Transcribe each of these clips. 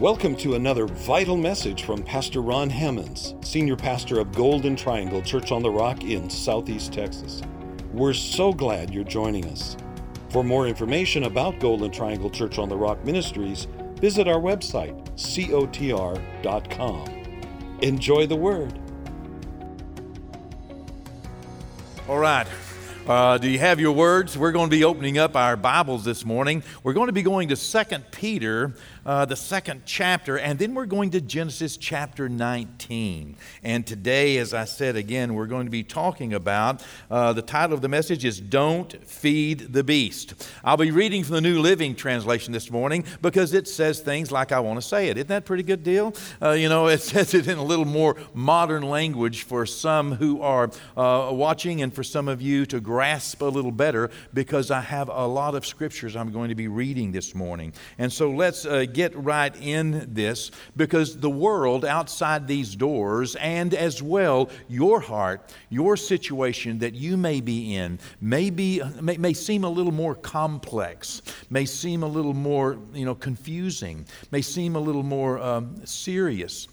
Welcome to another vital message from Pastor Ron Hammonds, Senior Pastor of Golden Triangle Church on the Rock in Southeast Texas. We're so glad you're joining us. For more information about Golden Triangle Church on the Rock Ministries, visit our website, cotr.com. Enjoy the Word. All right. Uh, do you have your words? We're going to be opening up our Bibles this morning. We're going to be going to 2 Peter, uh, the second chapter, and then we're going to Genesis chapter 19. And today, as I said again, we're going to be talking about uh, the title of the message is Don't Feed the Beast. I'll be reading from the New Living Translation this morning because it says things like I want to say it. Isn't that a pretty good deal? Uh, you know, it says it in a little more modern language for some who are uh, watching and for some of you to grasp a little better because I have a lot of scriptures I'm going to be reading this morning. And so let's uh, get right in this because the world outside these doors and as well your heart, your situation that you may be in may, be, may, may seem a little more complex, may seem a little more you know, confusing, may seem a little more um, serious.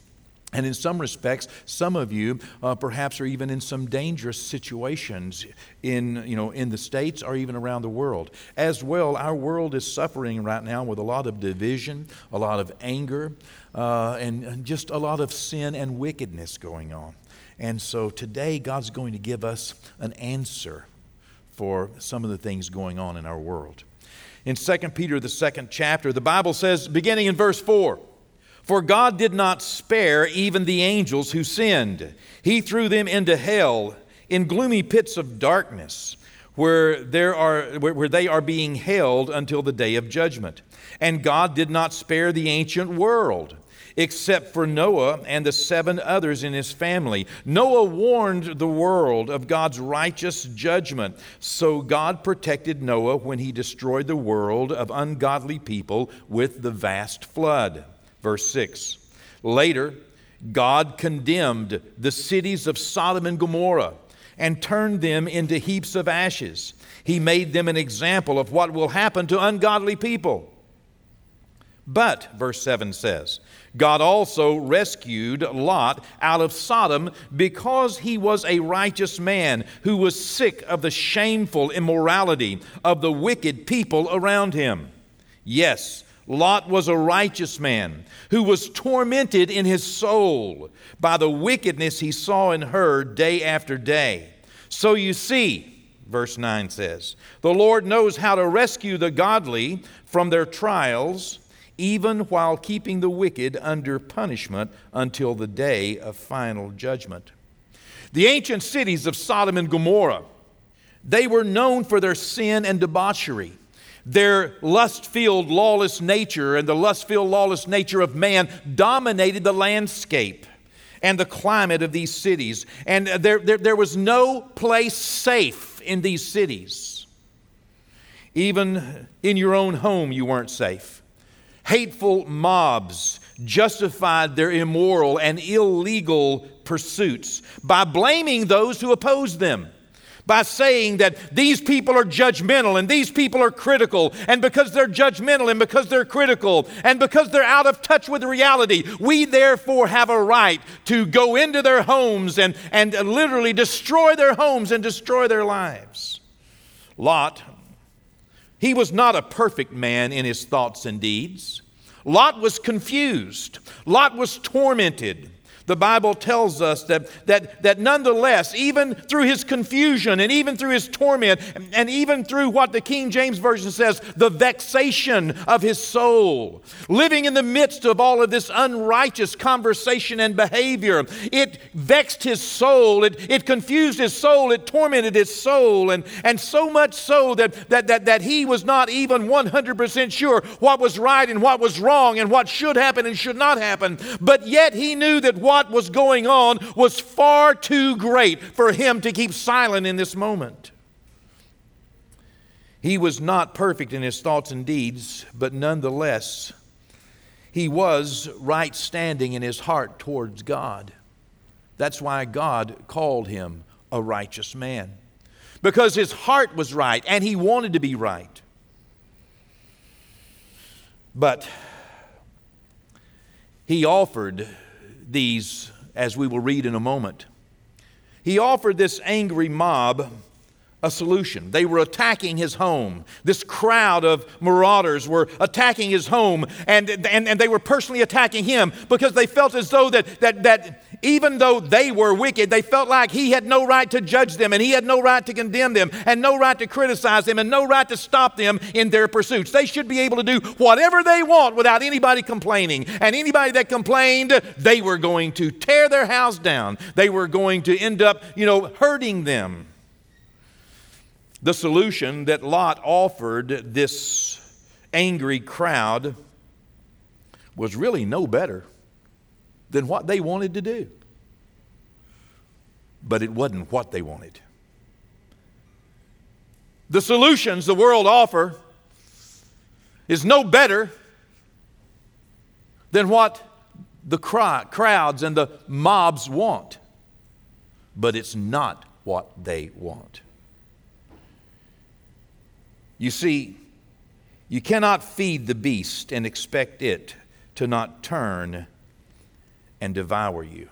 And in some respects, some of you uh, perhaps are even in some dangerous situations in, you know, in the States or even around the world. As well, our world is suffering right now with a lot of division, a lot of anger, uh, and, and just a lot of sin and wickedness going on. And so today, God's going to give us an answer for some of the things going on in our world. In 2 Peter, the second chapter, the Bible says, beginning in verse 4, for God did not spare even the angels who sinned. He threw them into hell, in gloomy pits of darkness, where, there are, where they are being held until the day of judgment. And God did not spare the ancient world, except for Noah and the seven others in his family. Noah warned the world of God's righteous judgment. So God protected Noah when he destroyed the world of ungodly people with the vast flood. Verse 6. Later, God condemned the cities of Sodom and Gomorrah and turned them into heaps of ashes. He made them an example of what will happen to ungodly people. But, verse 7 says, God also rescued Lot out of Sodom because he was a righteous man who was sick of the shameful immorality of the wicked people around him. Yes, Lot was a righteous man who was tormented in his soul by the wickedness he saw and heard day after day. So you see, verse 9 says, the Lord knows how to rescue the godly from their trials, even while keeping the wicked under punishment until the day of final judgment. The ancient cities of Sodom and Gomorrah, they were known for their sin and debauchery. Their lust filled, lawless nature and the lust filled, lawless nature of man dominated the landscape and the climate of these cities. And there, there, there was no place safe in these cities. Even in your own home, you weren't safe. Hateful mobs justified their immoral and illegal pursuits by blaming those who opposed them by saying that these people are judgmental and these people are critical. And because they're judgmental and because they're critical and because they're out of touch with reality, we therefore have a right to go into their homes and, and literally destroy their homes and destroy their lives. Lot, he was not a perfect man in his thoughts and deeds. Lot was confused. Lot was tormented. The Bible tells us that, that, that nonetheless, even through his confusion and even through his torment, and even through what the King James Version says, the vexation of his soul, living in the midst of all of this unrighteous conversation and behavior, it vexed his soul, it, it confused his soul, it tormented his soul, and, and so much so that, that, that, that he was not even 100% sure what was right and what was wrong and what should happen and should not happen. But yet he knew that what what was going on was far too great for him to keep silent in this moment. He was not perfect in his thoughts and deeds, but nonetheless, he was right standing in his heart towards God. That's why God called him a righteous man, because his heart was right and he wanted to be right. But he offered these, as we will read in a moment. He offered this angry mob a solution. They were attacking his home. This crowd of marauders were attacking his home, and, and, and they were personally attacking him because they felt as though that, that, that even though they were wicked, they felt like he had no right to judge them, and he had no right to condemn them, and no right to criticize them, and no right to stop them in their pursuits. They should be able to do whatever they want without anybody complaining. And anybody that complained, they were going to tear their house down. They were going to end up, you know, hurting them. The solution that Lot offered this angry crowd was really no better than what they wanted to do. But it wasn't what they wanted. The solutions the world offer is no better than what the crowds and the mobs want. But it's not what they want. You see, you cannot feed the beast and expect it to not turn and devour you.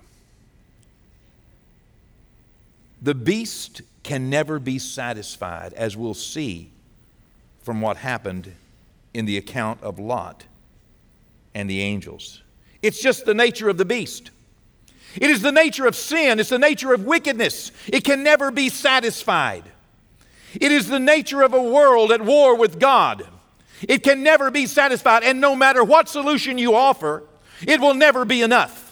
The beast can never be satisfied, as we'll see from what happened in the account of Lot and the angels. It's just the nature of the beast. It is the nature of sin, it's the nature of wickedness. It can never be satisfied. It is the nature of a world at war with God. It can never be satisfied, and no matter what solution you offer, it will never be enough.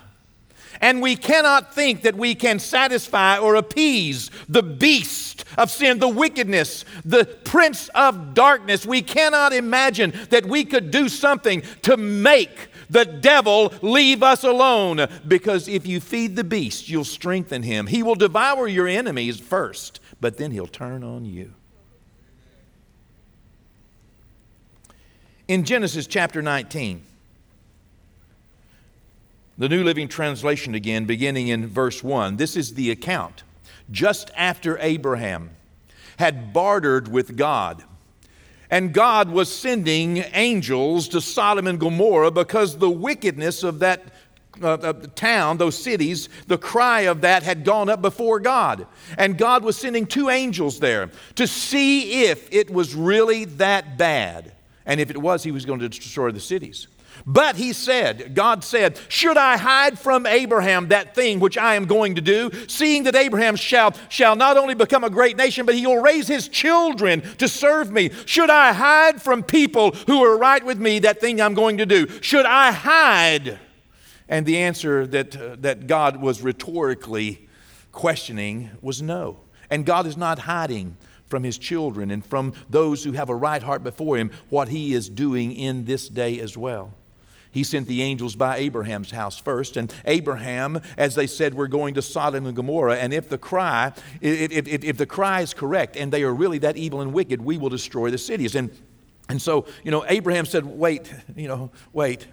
And we cannot think that we can satisfy or appease the beast of sin, the wickedness, the prince of darkness. We cannot imagine that we could do something to make the devil leave us alone. Because if you feed the beast, you'll strengthen him. He will devour your enemies first but then he'll turn on you. In Genesis chapter 19, the New Living Translation again, beginning in verse 1, this is the account. Just after Abraham had bartered with God, and God was sending angels to Sodom and Gomorrah because the wickedness of that uh, town, those cities, the cry of that had gone up before God. And God was sending two angels there to see if it was really that bad. And if it was, He was going to destroy the cities. But he said, God said, Should I hide from Abraham that thing which I am going to do, seeing that Abraham shall, shall not only become a great nation, but he will raise his children to serve me? Should I hide from people who are right with me that thing I'm going to do? Should I hide? And the answer that, uh, that God was rhetorically questioning was no. And God is not hiding from his children and from those who have a right heart before him what he is doing in this day as well. He sent the angels by Abraham's house first, and Abraham, as they said, we're going to Sodom and Gomorrah. And if the cry, if, if, if the cry is correct, and they are really that evil and wicked, we will destroy the cities. And and so, you know, Abraham said, Wait, you know, wait.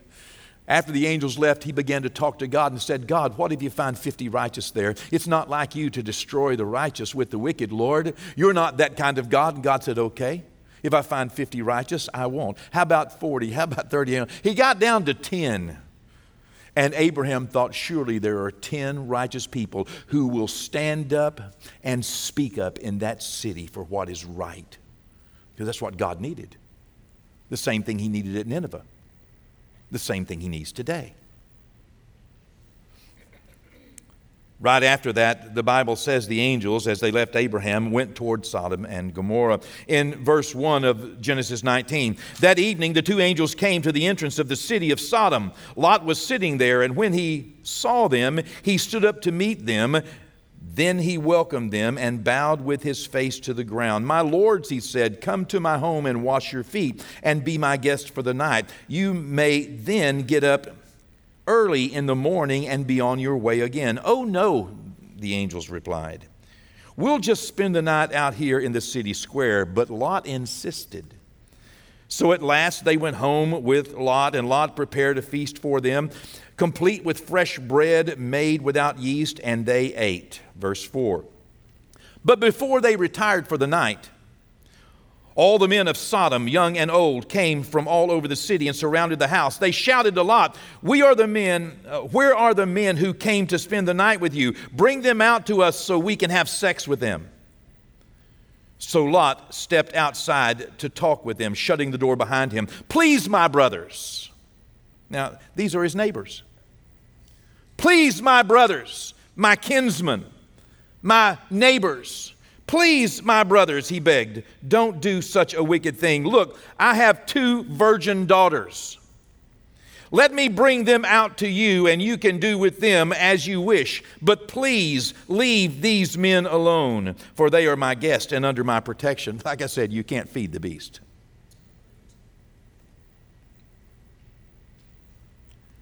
After the angels left, he began to talk to God and said, God, what if you find 50 righteous there? It's not like you to destroy the righteous with the wicked, Lord. You're not that kind of God. And God said, Okay. If I find 50 righteous, I won't. How about 40? How about 30? He got down to 10. And Abraham thought, surely there are 10 righteous people who will stand up and speak up in that city for what is right. Because that's what God needed. The same thing he needed at Nineveh the same thing he needs today. Right after that, the Bible says the angels, as they left Abraham, went toward Sodom and Gomorrah. In verse 1 of Genesis 19, that evening the two angels came to the entrance of the city of Sodom. Lot was sitting there, and when he saw them, he stood up to meet them. Then he welcomed them and bowed with his face to the ground. My lords, he said, come to my home and wash your feet and be my guest for the night. You may then get up early in the morning and be on your way again. Oh, no, the angels replied. We'll just spend the night out here in the city square. But Lot insisted. So at last they went home with Lot, and Lot prepared a feast for them complete with fresh bread made without yeast, and they ate. Verse 4. But before they retired for the night, All the men of Sodom, young and old, came from all over the city and surrounded the house. They shouted to Lot, "We are the men. Uh, where are the men who came to spend the night with you? Bring them out to us so we can have sex with them." So Lot stepped outside to talk with them, shutting the door behind him. "Please, my brothers." Now, these are his neighbors. "Please, my brothers, my kinsmen, my neighbors." Please, my brothers, he begged, don't do such a wicked thing. Look, I have two virgin daughters. Let me bring them out to you, and you can do with them as you wish. But please leave these men alone, for they are my guests and under my protection. Like I said, you can't feed the beast.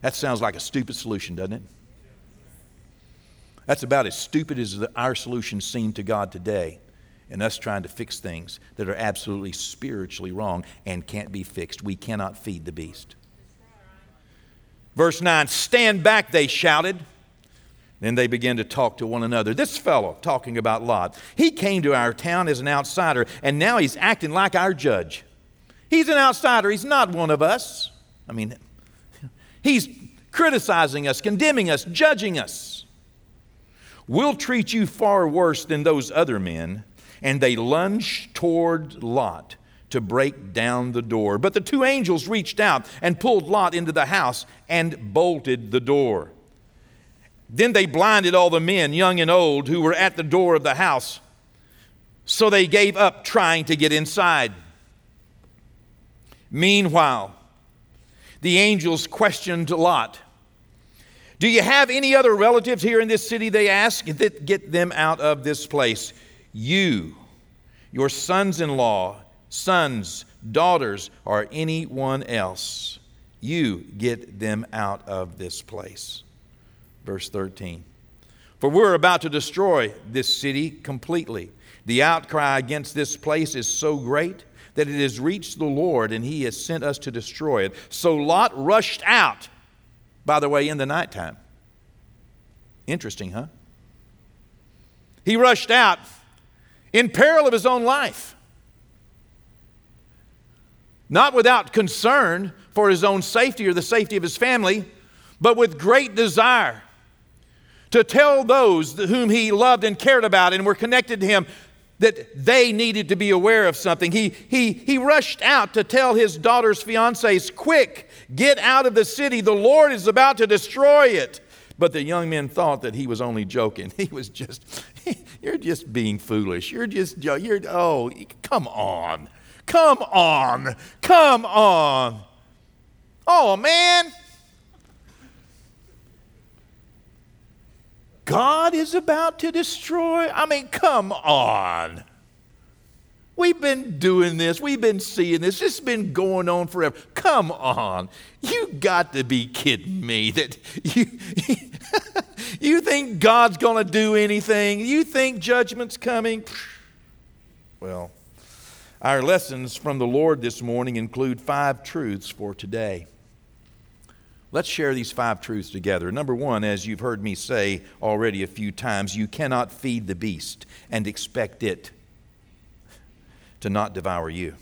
That sounds like a stupid solution, doesn't it? That's about as stupid as the, our solutions seem to God today, and us trying to fix things that are absolutely spiritually wrong and can't be fixed. We cannot feed the beast. Verse 9 Stand back, they shouted. Then they began to talk to one another. This fellow, talking about Lot, he came to our town as an outsider, and now he's acting like our judge. He's an outsider, he's not one of us. I mean, he's criticizing us, condemning us, judging us. We'll treat you far worse than those other men. And they lunged toward Lot to break down the door. But the two angels reached out and pulled Lot into the house and bolted the door. Then they blinded all the men, young and old, who were at the door of the house. So they gave up trying to get inside. Meanwhile, the angels questioned Lot do you have any other relatives here in this city? They asked. Get them out of this place. You, your sons in law, sons, daughters, or anyone else, you get them out of this place. Verse 13. For we're about to destroy this city completely. The outcry against this place is so great that it has reached the Lord, and he has sent us to destroy it. So Lot rushed out by the way, in the nighttime. Interesting, huh? He rushed out in peril of his own life. Not without concern for his own safety or the safety of his family, but with great desire to tell those whom he loved and cared about and were connected to him that they needed to be aware of something. He, he, he rushed out to tell his daughter's fiancés, Quick, get out of the city. The Lord is about to destroy it. But the young men thought that he was only joking. He was just, you're just being foolish. You're just, you're, oh, come on. Come on. Come on. Oh, man. God is about to destroy? I mean, come on. We've been doing this. We've been seeing this. This has been going on forever. Come on. You got to be kidding me that you, you think God's going to do anything? You think judgment's coming? Well, our lessons from the Lord this morning include five truths for today. Let's share these five truths together. Number one, as you've heard me say already a few times, you cannot feed the beast and expect it to not devour you.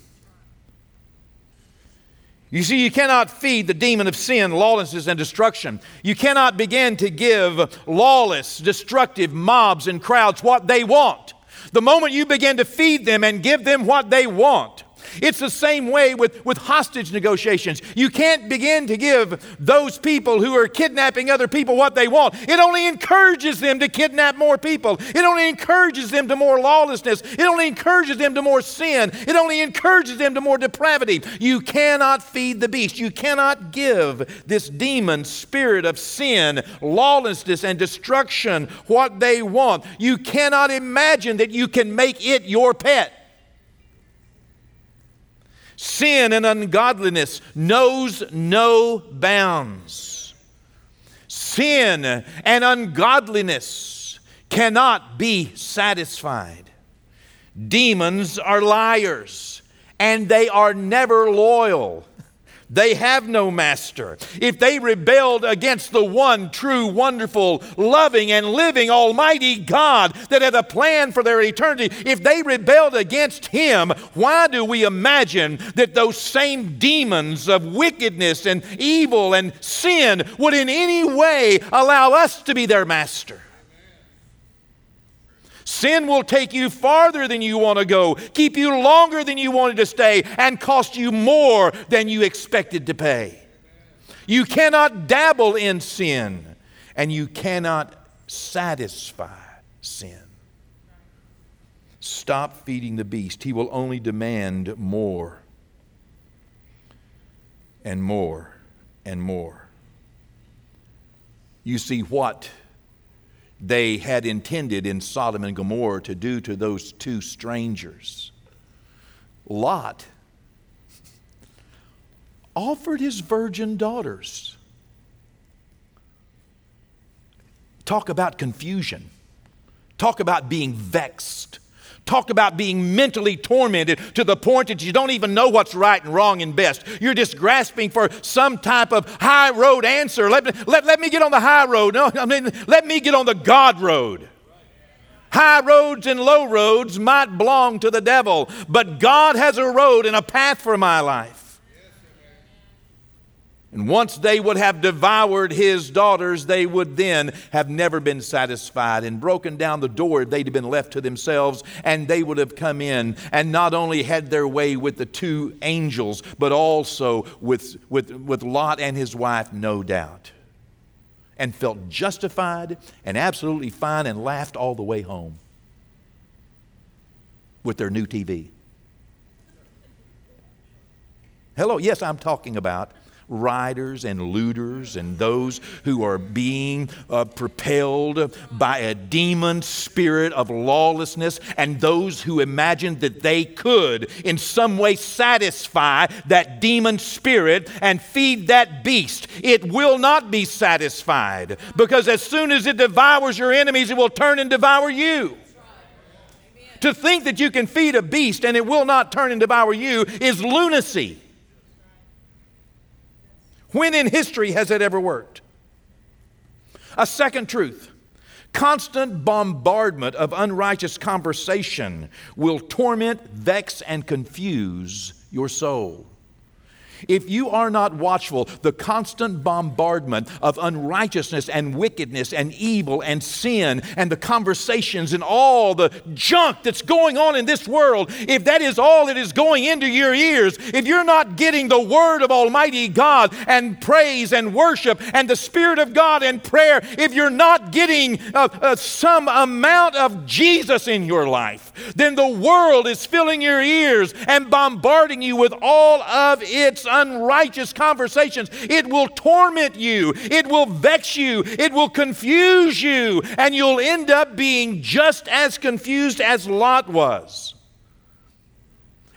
You see, you cannot feed the demon of sin, lawlessness, and destruction. You cannot begin to give lawless, destructive mobs and crowds what they want. The moment you begin to feed them and give them what they want, it's the same way with, with hostage negotiations. You can't begin to give those people who are kidnapping other people what they want. It only encourages them to kidnap more people. It only encourages them to more lawlessness. It only encourages them to more sin. It only encourages them to more depravity. You cannot feed the beast. You cannot give this demon spirit of sin, lawlessness, and destruction what they want. You cannot imagine that you can make it your pet. Sin and ungodliness knows no bounds. Sin and ungodliness cannot be satisfied. Demons are liars and they are never loyal. They have no master. If they rebelled against the one true, wonderful, loving, and living Almighty God that had a plan for their eternity, if they rebelled against Him, why do we imagine that those same demons of wickedness and evil and sin would in any way allow us to be their master? Sin will take you farther than you want to go, keep you longer than you wanted to stay, and cost you more than you expected to pay. You cannot dabble in sin, and you cannot satisfy sin. Stop feeding the beast. He will only demand more and more and more. You see, what they had intended in Sodom and Gomorrah to do to those two strangers. Lot offered his virgin daughters. Talk about confusion. Talk about being vexed. Talk about being mentally tormented to the point that you don't even know what's right and wrong and best. You're just grasping for some type of high road answer. Let me, let, let me get on the high road. No, I mean, let me get on the God road. High roads and low roads might belong to the devil, but God has a road and a path for my life. And once they would have devoured his daughters, they would then have never been satisfied and broken down the door if they'd have been left to themselves, and they would have come in and not only had their way with the two angels, but also with, with, with Lot and his wife, no doubt, and felt justified and absolutely fine and laughed all the way home with their new TV. Hello, yes, I'm talking about riders and looters and those who are being uh, propelled by a demon spirit of lawlessness and those who imagine that they could in some way satisfy that demon spirit and feed that beast. It will not be satisfied because as soon as it devours your enemies, it will turn and devour you. To think that you can feed a beast and it will not turn and devour you is lunacy. When in history has it ever worked? A second truth constant bombardment of unrighteous conversation will torment, vex, and confuse your soul. If you are not watchful, the constant bombardment of unrighteousness and wickedness and evil and sin and the conversations and all the junk that's going on in this world, if that is all that is going into your ears, if you're not getting the word of Almighty God and praise and worship and the Spirit of God and prayer, if you're not getting uh, uh, some amount of Jesus in your life, then the world is filling your ears and bombarding you with all of its unrighteous conversations. It will torment you, it will vex you, it will confuse you, and you'll end up being just as confused as Lot was.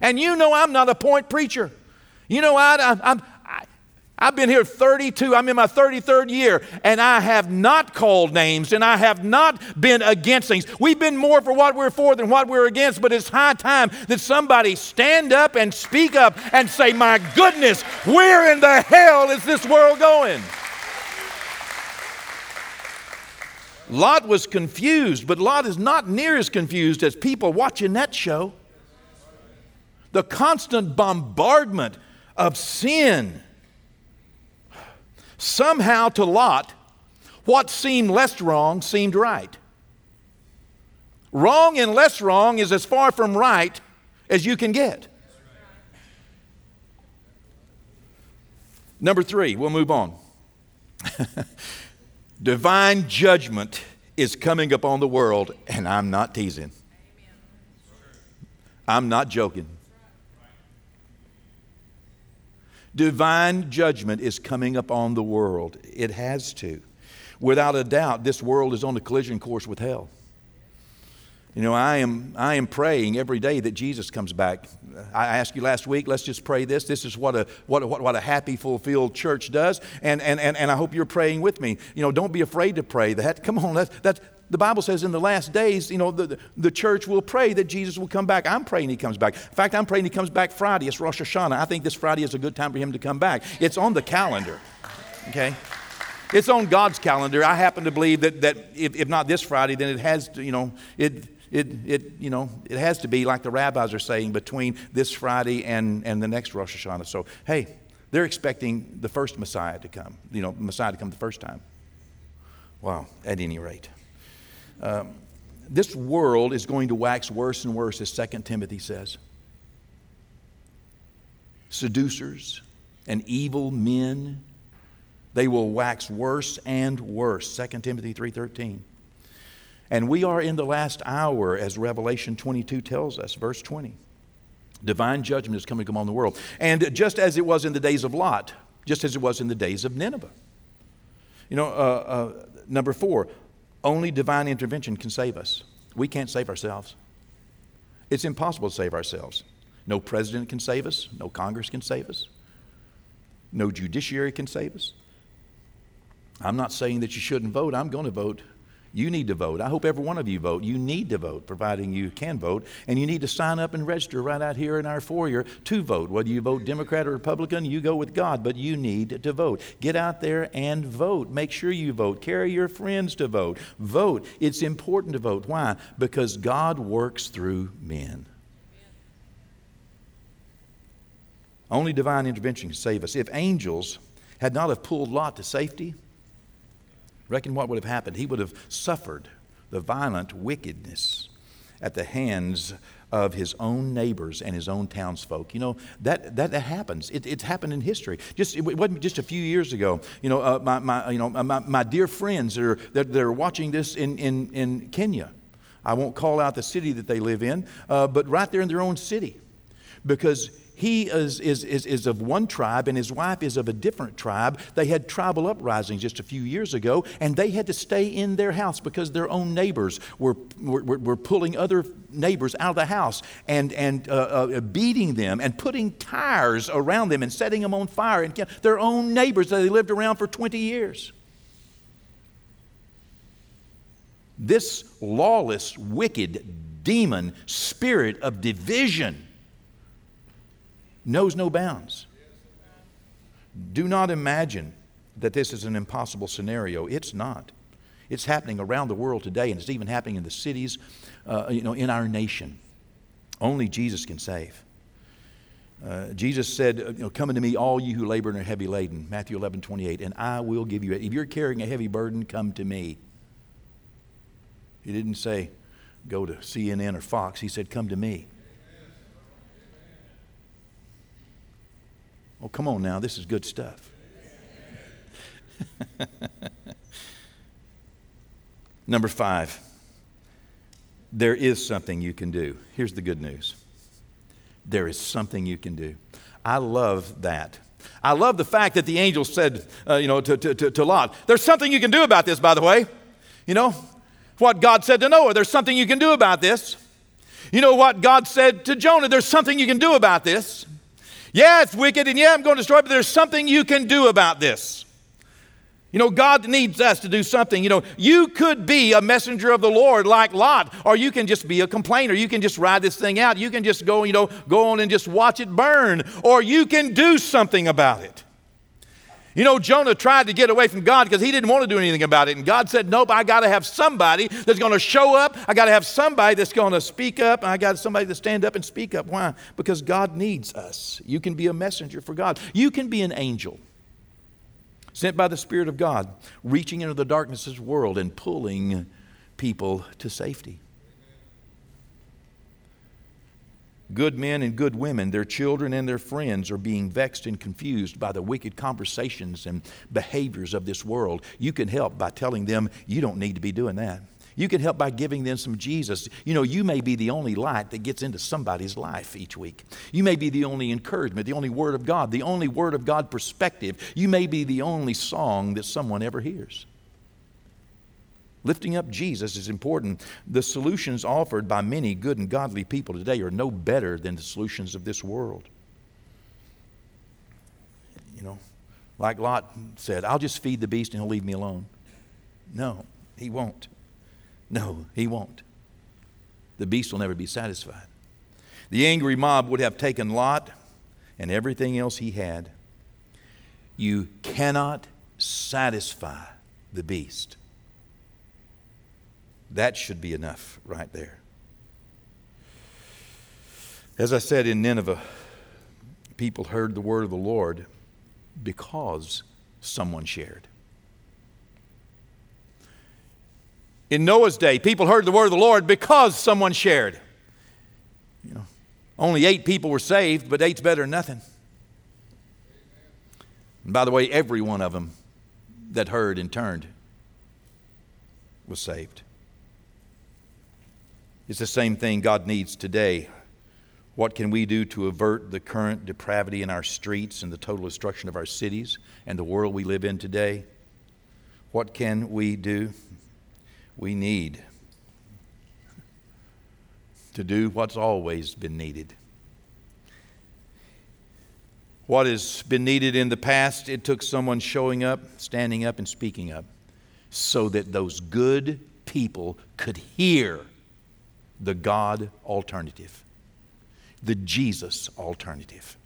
And you know, I'm not a point preacher. You know, I, I'm, I've been here 32, I'm in my 33rd year, and I have not called names and I have not been against things. We've been more for what we're for than what we're against, but it's high time that somebody stand up and speak up and say, My goodness, where in the hell is this world going? Lot was confused, but Lot is not near as confused as people watching that show. The constant bombardment of sin Somehow to Lot, what seemed less wrong seemed right. Wrong and less wrong is as far from right as you can get. Number three, we'll move on. Divine judgment is coming upon the world, and I'm not teasing. I'm not joking. Divine judgment is coming upon the world. It has to. Without a doubt, this world is on a collision course with hell. You know, I am, I am praying every day that Jesus comes back. I asked you last week, let's just pray this. This is what a, what, what, what a happy, fulfilled church does. And, and, and, and I hope you're praying with me. You know, don't be afraid to pray that. Come on, that's, that's, the Bible says in the last days, you know, the, the church will pray that Jesus will come back. I'm praying he comes back. In fact, I'm praying he comes back Friday. It's Rosh Hashanah. I think this Friday is a good time for him to come back. It's on the calendar, okay? It's on God's calendar. I happen to believe that, that if, if not this Friday, then it has to, you know, it, it, it, you know, it has to be like the rabbis are saying between this Friday and, and the next Rosh Hashanah. So, hey, they're expecting the first Messiah to come, you know, Messiah to come the first time. Wow, at any rate. Um, this world is going to wax worse and worse, as 2 Timothy says. Seducers and evil men, they will wax worse and worse. 2 Timothy 3.13. And we are in the last hour, as Revelation 22 tells us, verse 20. Divine judgment is coming upon the world. And just as it was in the days of Lot, just as it was in the days of Nineveh. You know, uh, uh, number four, only divine intervention can save us. We can't save ourselves. It's impossible to save ourselves. No president can save us, no Congress can save us, no judiciary can save us. I'm not saying that you shouldn't vote. I'm going to vote you need to vote. I hope every one of you vote. You need to vote, providing you can vote. And you need to sign up and register right out here in our foyer to vote. Whether you vote Democrat or Republican, you go with God, but you need to vote. Get out there and vote. Make sure you vote. Carry your friends to vote. Vote. It's important to vote. Why? Because God works through men. Only divine intervention can save us. If angels had not have pulled Lot to safety, Reckon what would have happened? He would have suffered the violent wickedness at the hands of his own neighbors and his own townsfolk. You know, that, that, that happens. It, it's happened in history. Just, it wasn't just a few years ago. You know, uh, my, my, you know my, my dear friends that are, that, that are watching this in, in, in Kenya, I won't call out the city that they live in, uh, but right there in their own city. Because he is, is, is, is of one tribe and his wife is of a different tribe. They had tribal uprisings just a few years ago, and they had to stay in their house because their own neighbors were, were, were pulling other neighbors out of the house and, and uh, uh, beating them and putting tires around them and setting them on fire. And their own neighbors that they lived around for 20 years. This lawless, wicked, demon spirit of division knows no bounds. Do not imagine that this is an impossible scenario. It's not. It's happening around the world today, and it's even happening in the cities, uh, you know, in our nation. Only Jesus can save. Uh, Jesus said, uh, you know, Come unto me, all you who labor and are heavy laden, Matthew 11, 28, and I will give you it. If you're carrying a heavy burden, come to me. He didn't say, Go to CNN or Fox. He said, Come to me. Oh, come on now, this is good stuff. Number five, there is something you can do. Here's the good news there is something you can do. I love that. I love the fact that the angel said, uh, you know, to, to, to, to Lot, there's something you can do about this, by the way. You know, what God said to Noah, there's something you can do about this. You know what God said to Jonah, there's something you can do about this. Yeah, it's wicked, and yeah, I'm going to destroy it, but there's something you can do about this. You know, God needs us to do something. You know, you could be a messenger of the Lord like Lot, or you can just be a complainer. You can just ride this thing out. You can just go, you know, go on and just watch it burn, or you can do something about it. You know, Jonah tried to get away from God because he didn't want to do anything about it. And God said, Nope, I got to have somebody that's going to show up. I got to have somebody that's going to speak up. And I got somebody to stand up and speak up. Why? Because God needs us. You can be a messenger for God, you can be an angel sent by the Spirit of God, reaching into the darkness of this world and pulling people to safety. Good men and good women, their children and their friends are being vexed and confused by the wicked conversations and behaviors of this world. You can help by telling them you don't need to be doing that. You can help by giving them some Jesus. You know, you may be the only light that gets into somebody's life each week. You may be the only encouragement, the only Word of God, the only Word of God perspective. You may be the only song that someone ever hears. Lifting up Jesus is important. The solutions offered by many good and godly people today are no better than the solutions of this world. You know, like Lot said, I'll just feed the beast and he'll leave me alone. No, he won't. No, he won't. The beast will never be satisfied. The angry mob would have taken Lot and everything else he had. You cannot satisfy the beast. That should be enough right there. As I said in Nineveh, people heard the word of the Lord because someone shared. In Noah's day, people heard the word of the Lord because someone shared. You know, only eight people were saved, but eight's better than nothing. And by the way, every one of them that heard and turned was saved. It's the same thing God needs today. What can we do to avert the current depravity in our streets and the total destruction of our cities and the world we live in today? What can we do? We need to do what's always been needed. What has been needed in the past, it took someone showing up, standing up, and speaking up so that those good people could hear the God alternative, the Jesus alternative.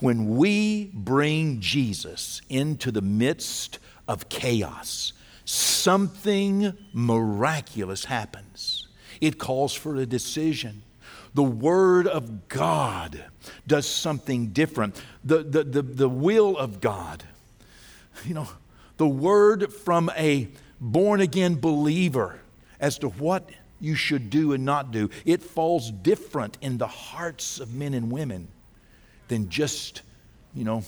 When we bring Jesus into the midst of chaos, something miraculous happens. It calls for a decision. The Word of God does something different. The, the, the, the will of God, you know, the Word from a born again believer as to what you should do and not do. It falls different in the hearts of men and women than just, you know,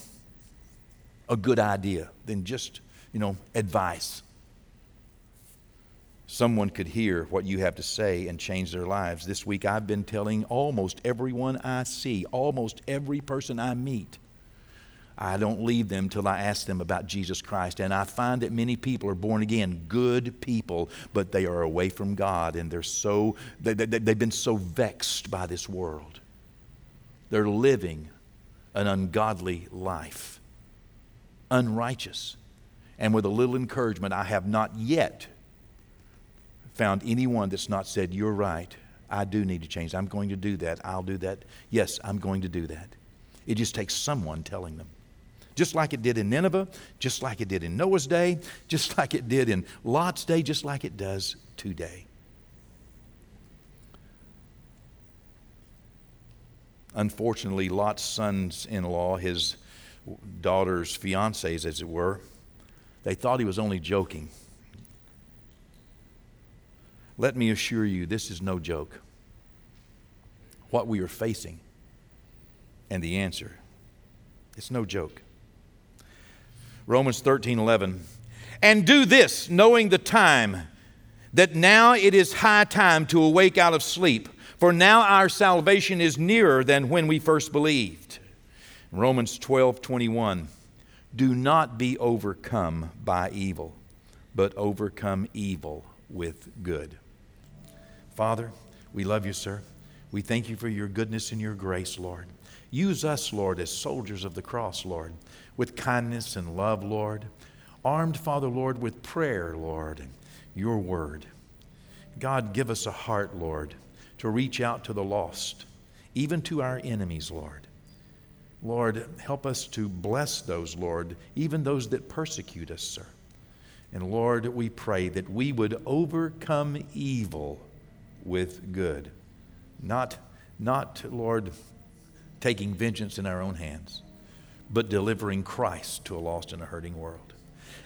a good idea, than just, you know, advice. Someone could hear what you have to say and change their lives. This week I've been telling almost everyone I see, almost every person I meet, I don't leave them till I ask them about Jesus Christ. And I find that many people are born again, good people, but they are away from God and they're so, they, they, they've been so vexed by this world. They're living an ungodly life, unrighteous. And with a little encouragement, I have not yet found anyone that's not said, You're right. I do need to change. I'm going to do that. I'll do that. Yes, I'm going to do that. It just takes someone telling them just like it did in Nineveh, just like it did in Noah's day, just like it did in Lot's day, just like it does today. Unfortunately, Lot's sons in law, his daughter's fiancés, as it were, they thought he was only joking. Let me assure you, this is no joke. What we are facing and the answer, it's no joke. Romans 13 11. And do this, knowing the time, that now it is high time to awake out of sleep, for now our salvation is nearer than when we first believed. Romans 12 21. Do not be overcome by evil, but overcome evil with good. Father, we love you, sir. We thank you for your goodness and your grace, Lord. Use us, Lord, as soldiers of the cross, Lord with kindness and love, Lord. Armed, Father, Lord, with prayer, Lord, and your word. God, give us a heart, Lord, to reach out to the lost, even to our enemies, Lord. Lord, help us to bless those, Lord, even those that persecute us, sir. And Lord, we pray that we would overcome evil with good. Not, not, Lord, taking vengeance in our own hands but delivering Christ to a lost and a hurting world.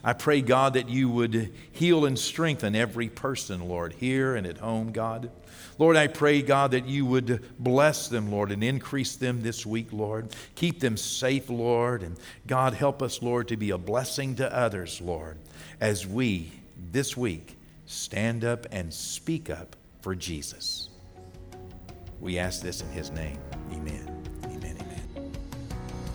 I pray, God, that you would heal and strengthen every person, Lord, here and at home, God. Lord, I pray, God, that you would bless them, Lord, and increase them this week, Lord. Keep them safe, Lord. And God, help us, Lord, to be a blessing to others, Lord, as we this week stand up and speak up for Jesus. We ask this in his name. Amen.